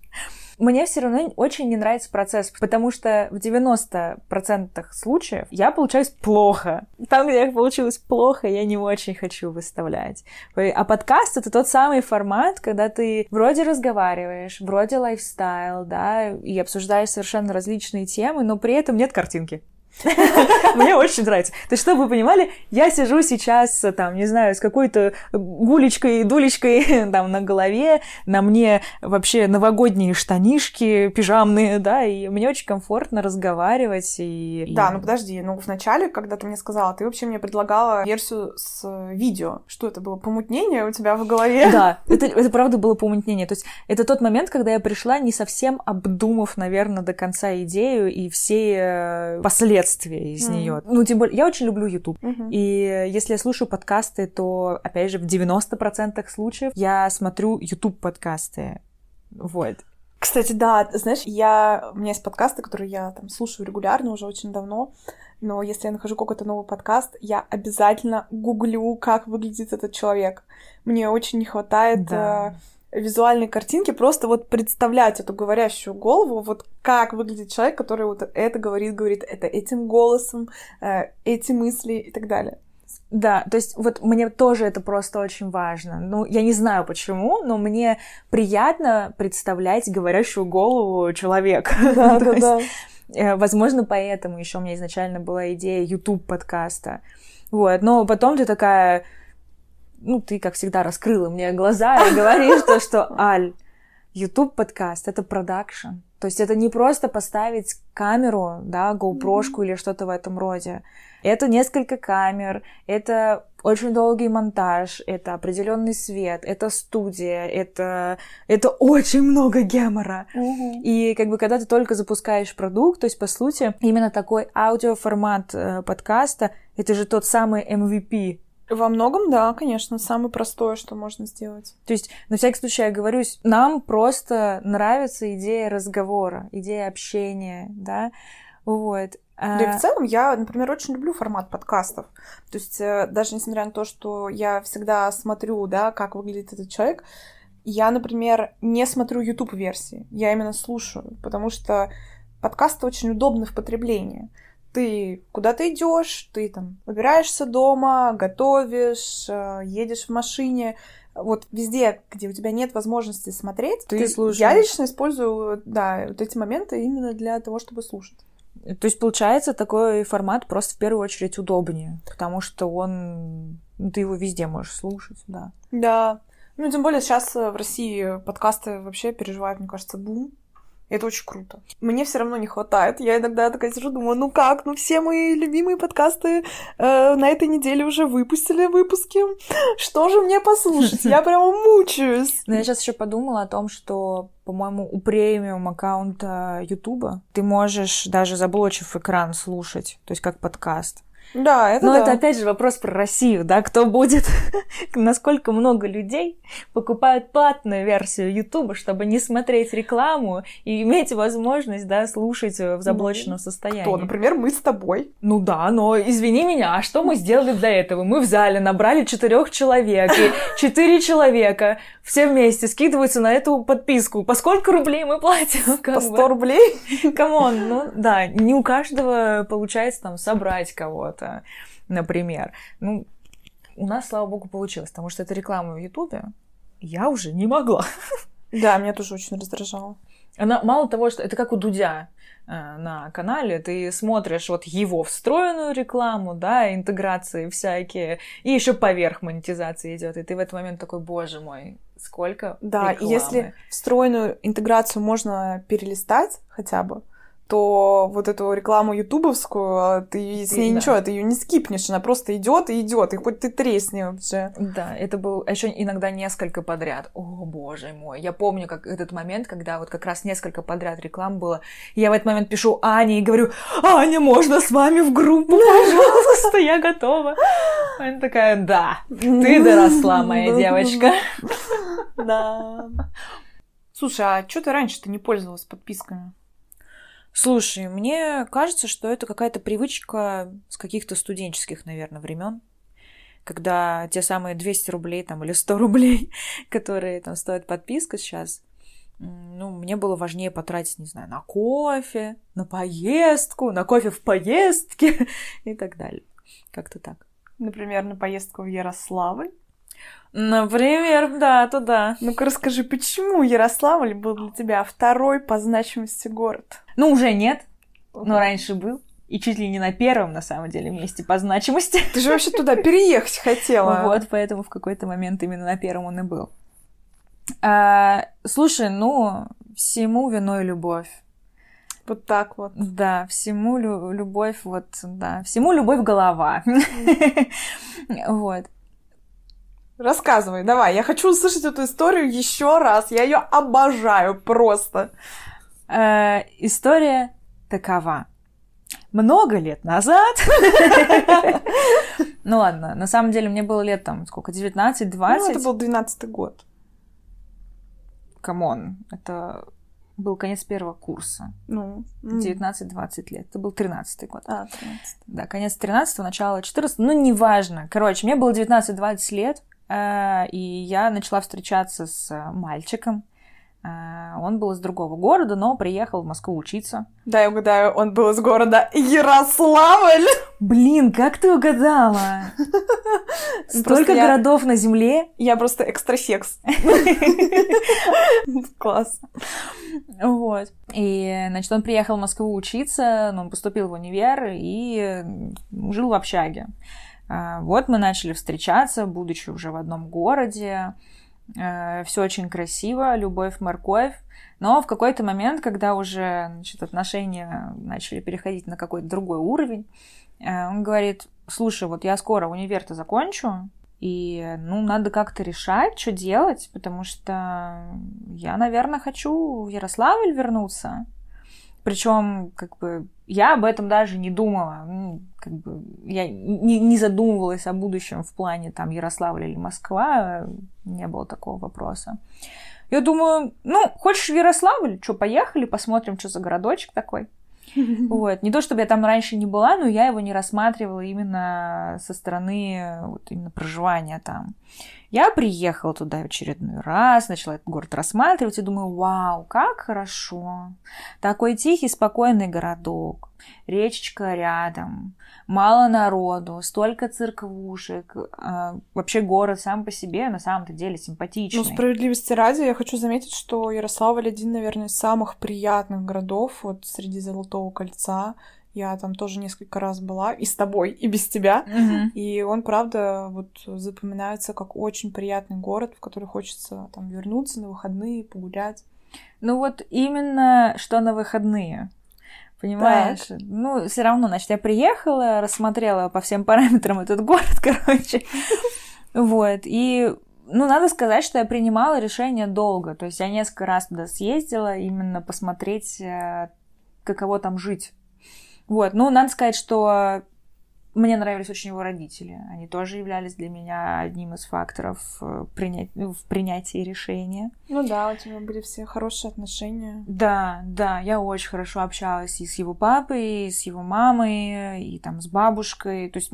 мне все равно очень не нравится процесс, потому что в 90% случаев я получаюсь плохо. Там, где я получилось плохо, я не очень хочу выставлять. А подкаст — это тот самый формат, когда ты вроде разговариваешь, вроде лайфстайл, да, и обсуждаешь совершенно различные темы, но при этом нет картинки. *laughs* Мне очень нравится. То есть, чтобы вы понимали, я сижу сейчас, там, не знаю, с какой-то гулечкой, дулечкой *laughs* там на голове, на мне вообще новогодние штанишки пижамные, да, и мне очень комфортно разговаривать. И... Да, ну подожди, ну вначале, когда ты мне сказала, ты вообще мне предлагала версию с видео. Что это было, помутнение у тебя в голове? *laughs* Да, это, это правда было помутнение. То есть это тот момент, когда я пришла, не совсем обдумав, наверное, до конца идею и все последствия последствия из Мгм. нее. Ну, тем более, я очень люблю YouTube. Мгм. И если я слушаю подкасты, то, опять же, в 90% случаев я смотрю YouTube-подкасты. Вот. Кстати, да, знаешь, я... у меня есть подкасты, которые я там слушаю регулярно уже очень давно, но если я нахожу какой-то новый подкаст, я обязательно гуглю, как выглядит этот человек. Мне очень не хватает Да. Визуальной картинки, просто вот представлять эту говорящую голову, вот как выглядит человек, который вот это говорит, говорит это этим голосом, э, эти мысли и так далее. Да, то есть вот мне тоже это просто очень важно. Ну, я не знаю почему, но мне приятно представлять говорящую голову человека. *laughs* Да, да, есть, да. э, Возможно, поэтому еще у меня изначально была идея YouTube подкаста. Вот, но потом ты такая, ну, ты, как всегда, раскрыла мне глаза и говоришь то, что, *laughs* Аль, YouTube подкаст — это продакшн. То есть это не просто поставить камеру, да, GoPro или что-то в этом роде. Это несколько камер, это очень долгий монтаж, это определенный свет, это студия, это, это очень много гемора. Мгм. И как бы когда ты только запускаешь продукт, то есть по сути именно такой аудиоформат э, подкаста, это же тот самый MVP. Во многом, да, конечно, самое простое, что можно сделать. То есть, на всякий случай, я говорюсь, нам просто нравится идея разговора, идея общения, да, вот. А, Да и в целом я, например, очень люблю формат подкастов. То есть э, даже несмотря на то, что я всегда смотрю, да, как выглядит этот человек, я, например, не смотрю YouTube-версии, я именно слушаю, потому что подкасты очень удобны в потреблении. Ты куда-то идешь, ты там убираешься дома, готовишь, э, едешь в машине, вот везде, где у тебя нет возможности смотреть, Ты я слушаешь. лично использую, да, вот эти моменты именно для того, чтобы слушать. То есть, получается, такой формат просто в первую очередь удобнее, потому что он... ну, ты его везде можешь слушать, да. Да. Ну, тем более сейчас э, в России подкасты вообще переживают, мне кажется, бум. Это очень круто. Мне все равно не хватает. Я иногда такая сижу, думаю, ну как, ну все мои любимые подкасты э, на этой неделе уже выпустили выпуски. Что же мне послушать? Я прямо мучаюсь. Но я сейчас еще подумала о том, что, по-моему, у премиум аккаунта Ютуба ты можешь даже заблочив экран слушать, то есть как подкаст. Да, это Но да. это опять же вопрос про Россию, да, кто будет, *laughs* насколько много людей покупают платную версию Ютуба, чтобы не смотреть рекламу и иметь возможность, да, слушать э, в заблоченном состоянии. Кто, например, мы с тобой. Ну да, но извини меня, а что мы сделали для этого? Мы в зале набрали четырех человек, и *laughs* четыре человека все вместе скидываются на эту подписку. По сколько рублей мы платим? По бы? 100 рублей. Come on, ну *laughs* да, не у каждого получается там собрать кого-то, например. Ну, у нас, слава богу, получилось, потому что это реклама в Ютубе. Я уже не могла. Да, меня тоже очень раздражало. Она мало того, что это как у Дудя э, на канале, ты смотришь вот его встроенную рекламу, да, интеграции всякие, и еще поверх монетизации идет, и ты в этот момент такой, боже мой, сколько Да, и рекламы». если встроенную интеграцию можно перелистать хотя бы, то вот эту рекламу ютубовскую, а, ты с ней Да. ничего, ты ее не скипнешь, она просто идет и идет, и хоть ты тресни вообще. Да, это был еще иногда несколько подряд. О, боже мой. Я помню как этот момент, когда вот как раз несколько подряд реклам было. Я в этот момент пишу Ане и говорю, Аня, можно с вами в группу, пожалуйста, я готова. Она такая, да, ты доросла, моя девочка. Да. Слушай, а что ты раньше-то не пользовалась подписками? Слушай, мне кажется, что это какая-то привычка с каких-то студенческих, наверное, времен, когда те самые 200 рублей там, или 100 *laughs* рублей, которые там стоит подписка сейчас, ну, мне было важнее потратить, не знаю, на кофе, на поездку, на кофе в поездке *laughs* и так далее. Как-то так. Например, на поездку в Ярославль. Например, да, туда. Ну-ка расскажи, почему Ярославль был для тебя второй по значимости город? Ну, уже нет, но раньше был. И чуть ли не на первом, на самом деле, месте по значимости. Ты же вообще туда переехать хотела. Вот, поэтому в какой-то момент именно на первом он и был. А, слушай, ну, всему виной любовь. Вот так вот. Да, всему лю- любовь, вот, да, всему любовь голова. *laughs* Вот. Рассказывай, давай. Я хочу услышать эту историю еще раз. Я ее обожаю просто. Э, История такова. много лет назад. *laughs* Ну ладно, на самом деле мне было лет там сколько, 19-20. Ну, это был 12 год. Come on, это был конец первого курса. Ну. 19-20 лет. Это был 13-й год. А, 13 Да, конец 13-го, начало 14 Ну, неважно. Короче, мне было 19-20 лет, и я начала встречаться с мальчиком. Э, он был из другого города, но приехал в Москву учиться. Да, я угадаю, он был из города Ярославль. Блин, как ты угадала? *laughs* Столько городов на земле. Я просто экстрасекс. *laughs* Класс. Вот. И, значит, он приехал в Москву учиться, но он поступил в универ и жил в общаге. А, вот мы начали встречаться, будучи уже в одном городе. Э, все очень красиво, любовь, морковь. Но в какой-то момент, когда уже значит, отношения начали переходить на какой-то другой уровень, э, он говорит, слушай, вот я скоро универ-то закончу, и, ну, надо как-то решать, что делать, потому что я, наверное, хочу в Ярославль вернуться. Причем, как бы, я об этом даже не думала. Ну, как бы, я не, не задумывалась о будущем в плане там Ярославля или Москва. Не было такого вопроса. Я думаю, ну, хочешь в Ярославль? Что, поехали, посмотрим, что за городочек такой. *laughs* Вот. Не то, чтобы я там раньше не была, но я его не рассматривала именно со стороны вот именно проживания там. Я приехала туда в очередной раз, начала этот город рассматривать и думаю, вау, как хорошо. Такой тихий, спокойный городок, речечка рядом, мало народу, столько церквушек. А, вообще город сам по себе на самом-то деле симпатичный. Ну, справедливости ради, я хочу заметить, что Ярославль один, наверное, из самых приятных городов вот среди Золотого кольца. Я там тоже несколько раз была, и с тобой, и без тебя. Mm-hmm. И он, правда, вот запоминается как очень приятный город, в который хочется там вернуться на выходные, погулять. Ну вот именно что на выходные. Понимаешь? Так. Ну, все равно, значит, я приехала, рассмотрела по всем параметрам этот город, *laughs* короче. Вот. И ну, надо сказать, что я принимала решение долго. То есть я несколько раз туда съездила, именно посмотреть, э, каково там жить. Вот, ну, надо сказать, что мне нравились очень его родители. Они тоже являлись для меня одним из факторов э, принять, ну, в принятии решения. Ну да, у тебя были все хорошие отношения. Да, да, я очень хорошо общалась и с его папой, и с его мамой, и там с бабушкой. То есть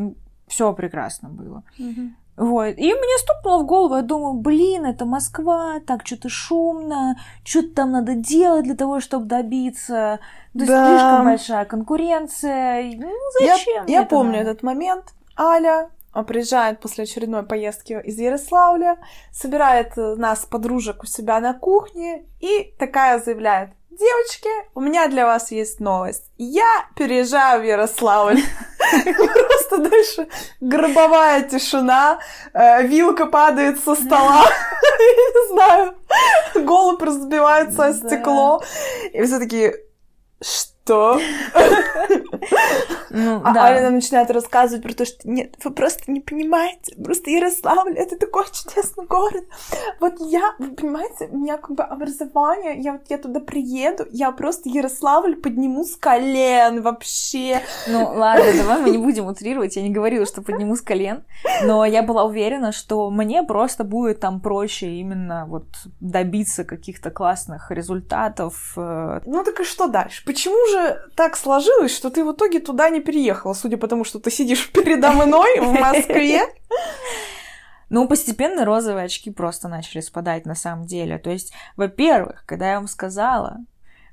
все прекрасно было. Угу. Вот. И мне стукнуло в голову, я думаю, блин, это Москва, так что-то шумно, что-то там надо делать для того, чтобы добиться. То есть да. слишком большая конкуренция. Ну, зачем? Я, я помню надо? этот момент. Аля приезжает после очередной поездки из Ярославля, собирает нас, подружек, у себя на кухне и такая заявляет, девочки, у меня для вас есть новость. Я переезжаю в Ярославль. *laughs* Просто дальше гробовая тишина, э, вилка падает со стола, *laughs* я не знаю, голубь разбивается о стекло. И все такие, что? Ну, а да. Аля начинает рассказывать про то, что нет, вы просто не понимаете, просто Ярославль — это такой чудесный город. Вот я, вы понимаете, у меня как бы образование, я вот я туда приеду, я просто Ярославль подниму с колен вообще. Ну ладно, давай мы не будем утрировать, я не говорила, что подниму с колен, но я была уверена, что мне просто будет там проще именно вот добиться каких-то классных результатов. Э. Ну так и что дальше? Почему же так сложилось, что ты в итоге туда не переехала, судя по тому, что ты сидишь *laughs* передо мной в Москве? Ну, постепенно розовые очки просто начали спадать на самом деле. То есть, во-первых, когда я вам сказала,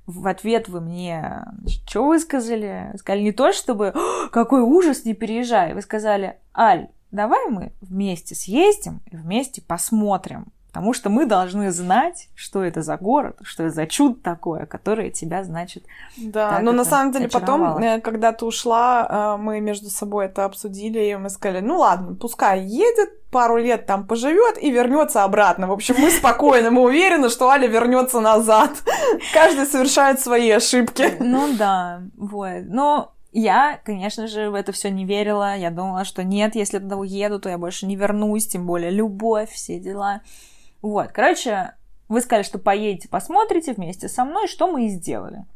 в ответ вы мне, что вы сказали? Сказали не то, чтобы какой ужас, не переезжай. Вы сказали, Аль, давай мы вместе съездим и вместе посмотрим, Потому что мы должны знать, что это за город, что это за чудо такое, которое тебя, значит, Да, но на самом деле потом, э, когда ты ушла, э, мы между собой это обсудили, и мы сказали, ну ладно, пускай едет, пару лет там поживет и вернется обратно. В общем, мы спокойно, мы уверены, что Аля вернется назад. *laughs* Каждый совершает свои ошибки. Ну да, вот. Но я, конечно же, в это все не верила. Я думала, что нет, если туда уеду, то я больше не вернусь, тем более любовь, все дела. Вот, короче, вы сказали, что поедете, посмотрите вместе со мной, что мы и сделали.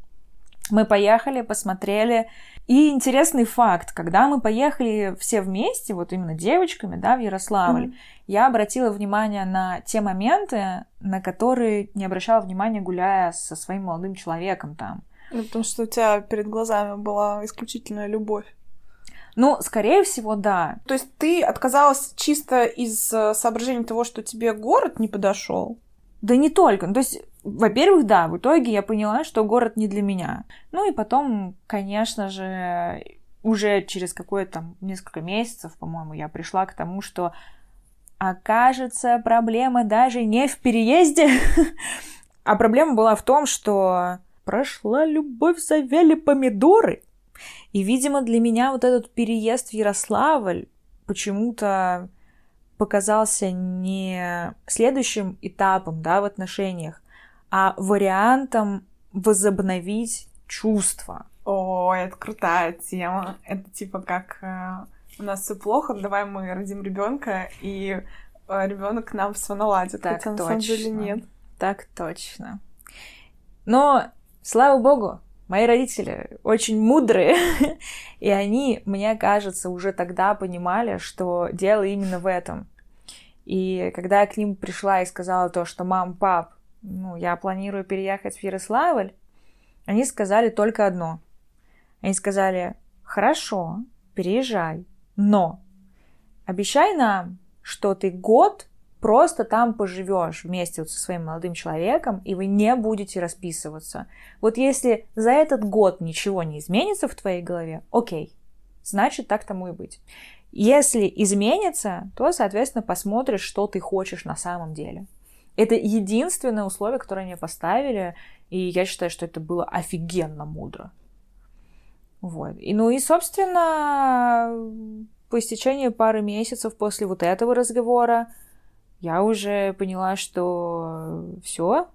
Мы поехали, посмотрели. И интересный факт, когда мы поехали все вместе, вот именно девочками, да, в Ярославль, mm-hmm. я обратила внимание на те моменты, на которые не обращала внимания, гуляя со своим молодым человеком там. Ну, потому что у тебя перед глазами была исключительная любовь. Ну, скорее всего, да. То есть ты отказалась чисто из э, соображений того, что тебе город не подошел? Да не только. Ну, то есть, во-первых, да, в итоге я поняла, что город не для меня. Ну и потом, конечно же, уже через какое-то там несколько месяцев, по-моему, я пришла к тому, что окажется проблема даже не в переезде, *laughs* а проблема была в том, что прошла любовь, завяли помидоры. И, видимо, для меня вот этот переезд в Ярославль почему-то показался не следующим этапом да, в отношениях, а вариантом возобновить чувства. О, это крутая тема. Это типа как э, у нас все плохо, давай мы родим ребенка, и э, ребенок нам все наладит. Так хотя точно. на самом деле нет. Так точно. Но, слава богу, мои родители очень мудрые, *laughs* и они, мне кажется, уже тогда понимали, что дело именно в этом. И когда я к ним пришла и сказала то, что мам, пап, ну, я планирую переехать в Ярославль, они сказали только одно. Они сказали, хорошо, переезжай, но обещай нам, что ты год просто там поживешь вместе вот со своим молодым человеком, и вы не будете расписываться. Вот если за этот год ничего не изменится в твоей голове, окей, значит так тому и быть. Если изменится, то, соответственно, посмотришь, что ты хочешь на самом деле. Это единственное условие, которое мне поставили, и я считаю, что это было офигенно мудро. Вот. И, ну и, собственно, по истечении пары месяцев после вот этого разговора я уже поняла, что все,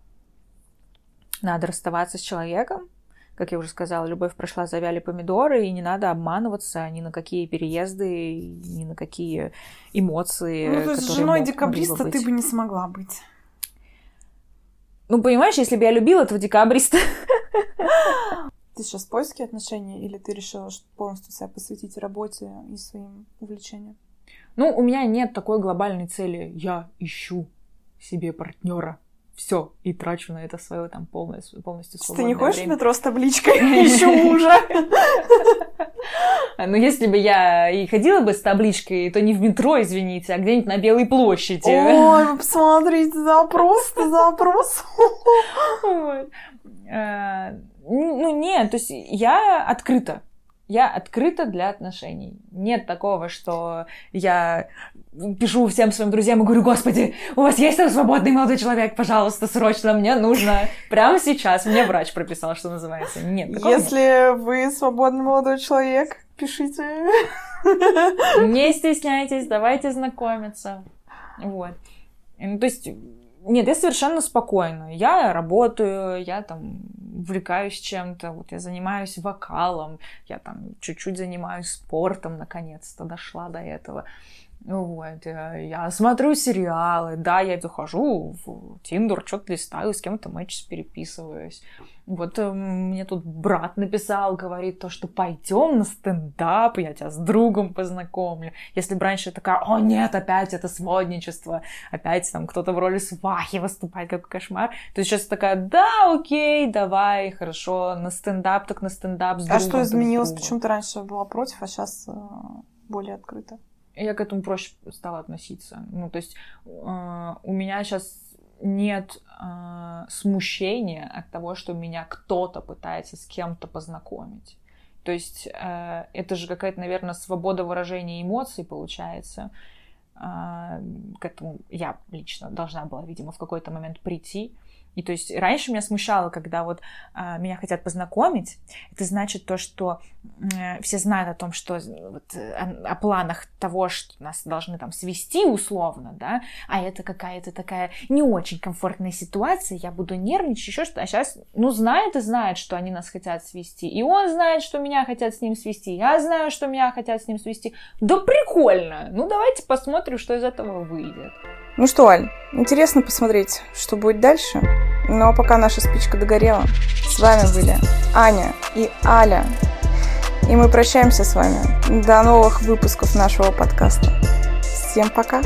надо расставаться с человеком. Как я уже сказала, любовь прошла, завяли помидоры, и не надо обманываться ни на какие переезды, ни на какие эмоции. Ну, то есть с женой декабриста ты бы не смогла быть. Ну, понимаешь, если бы я любила этого декабриста... Ты сейчас в поиске отношений или ты решила полностью себя посвятить работе и своим увлечениям? Ну, у меня нет такой глобальной цели. Я ищу себе партнера. Все, и трачу на это свое там полностью, полностью свободное Ты не ходишь время. в метро с табличкой *laughs* «Ищу мужа»? *laughs* Ну, если бы я и ходила бы с табличкой, то не в метро, извините, а где-нибудь на Белой площади. Ой, *laughs* посмотрите, запрос, запрос. Э, ну, нет, то есть я открыта я открыта для отношений. Нет такого, что я пишу всем своим друзьям и говорю, господи, у вас есть там свободный молодой человек, пожалуйста, срочно, мне нужно прямо сейчас. Мне врач прописал, что называется. Нет, Если нет. вы свободный молодой человек, пишите. Не стесняйтесь, давайте знакомиться. Вот. Ну, то есть нет, я совершенно спокойна. Я работаю, я там увлекаюсь чем-то, вот я занимаюсь вокалом, я там чуть-чуть занимаюсь спортом, наконец-то дошла до этого. Вот, э, я смотрю сериалы, да, я захожу в Тиндер, что-то листаю, с кем-то матч переписываюсь. Вот э, мне тут брат написал, говорит то, что пойдем на стендап, я тебя с другом познакомлю. Если бы раньше такая, о нет, опять это сводничество, опять там кто-то в роли свахи выступает, как кошмар, то сейчас такая, да, окей, давай, хорошо, на стендап, так на стендап с другом. А что изменилось? Почему ты раньше была против, а сейчас э, более открыто? Я к этому проще стала относиться. Ну, то есть э, у меня сейчас нет э, смущения от того, что меня кто-то пытается с кем-то познакомить. То есть э, это же какая-то, наверное, свобода выражения эмоций получается. Э, к этому я лично должна была, видимо, в какой-то момент прийти. И то есть раньше меня смущало, когда вот а, меня хотят познакомить. Это значит то, что э, все знают о том, что вот, о, о планах того, что нас должны там свести условно, да, а это какая-то такая не очень комфортная ситуация, я буду нервничать, еще что-то. А сейчас, ну, знает и знает, что они нас хотят свести. И он знает, что меня хотят с ним свести. Я знаю, что меня хотят с ним свести. Да прикольно! Ну, давайте посмотрим, что из этого выйдет. Ну что, Аль, интересно посмотреть, что будет дальше. Но пока наша спичка догорела, с вами были Аня и Аля. И мы прощаемся с вами. До новых выпусков нашего подкаста. Всем пока!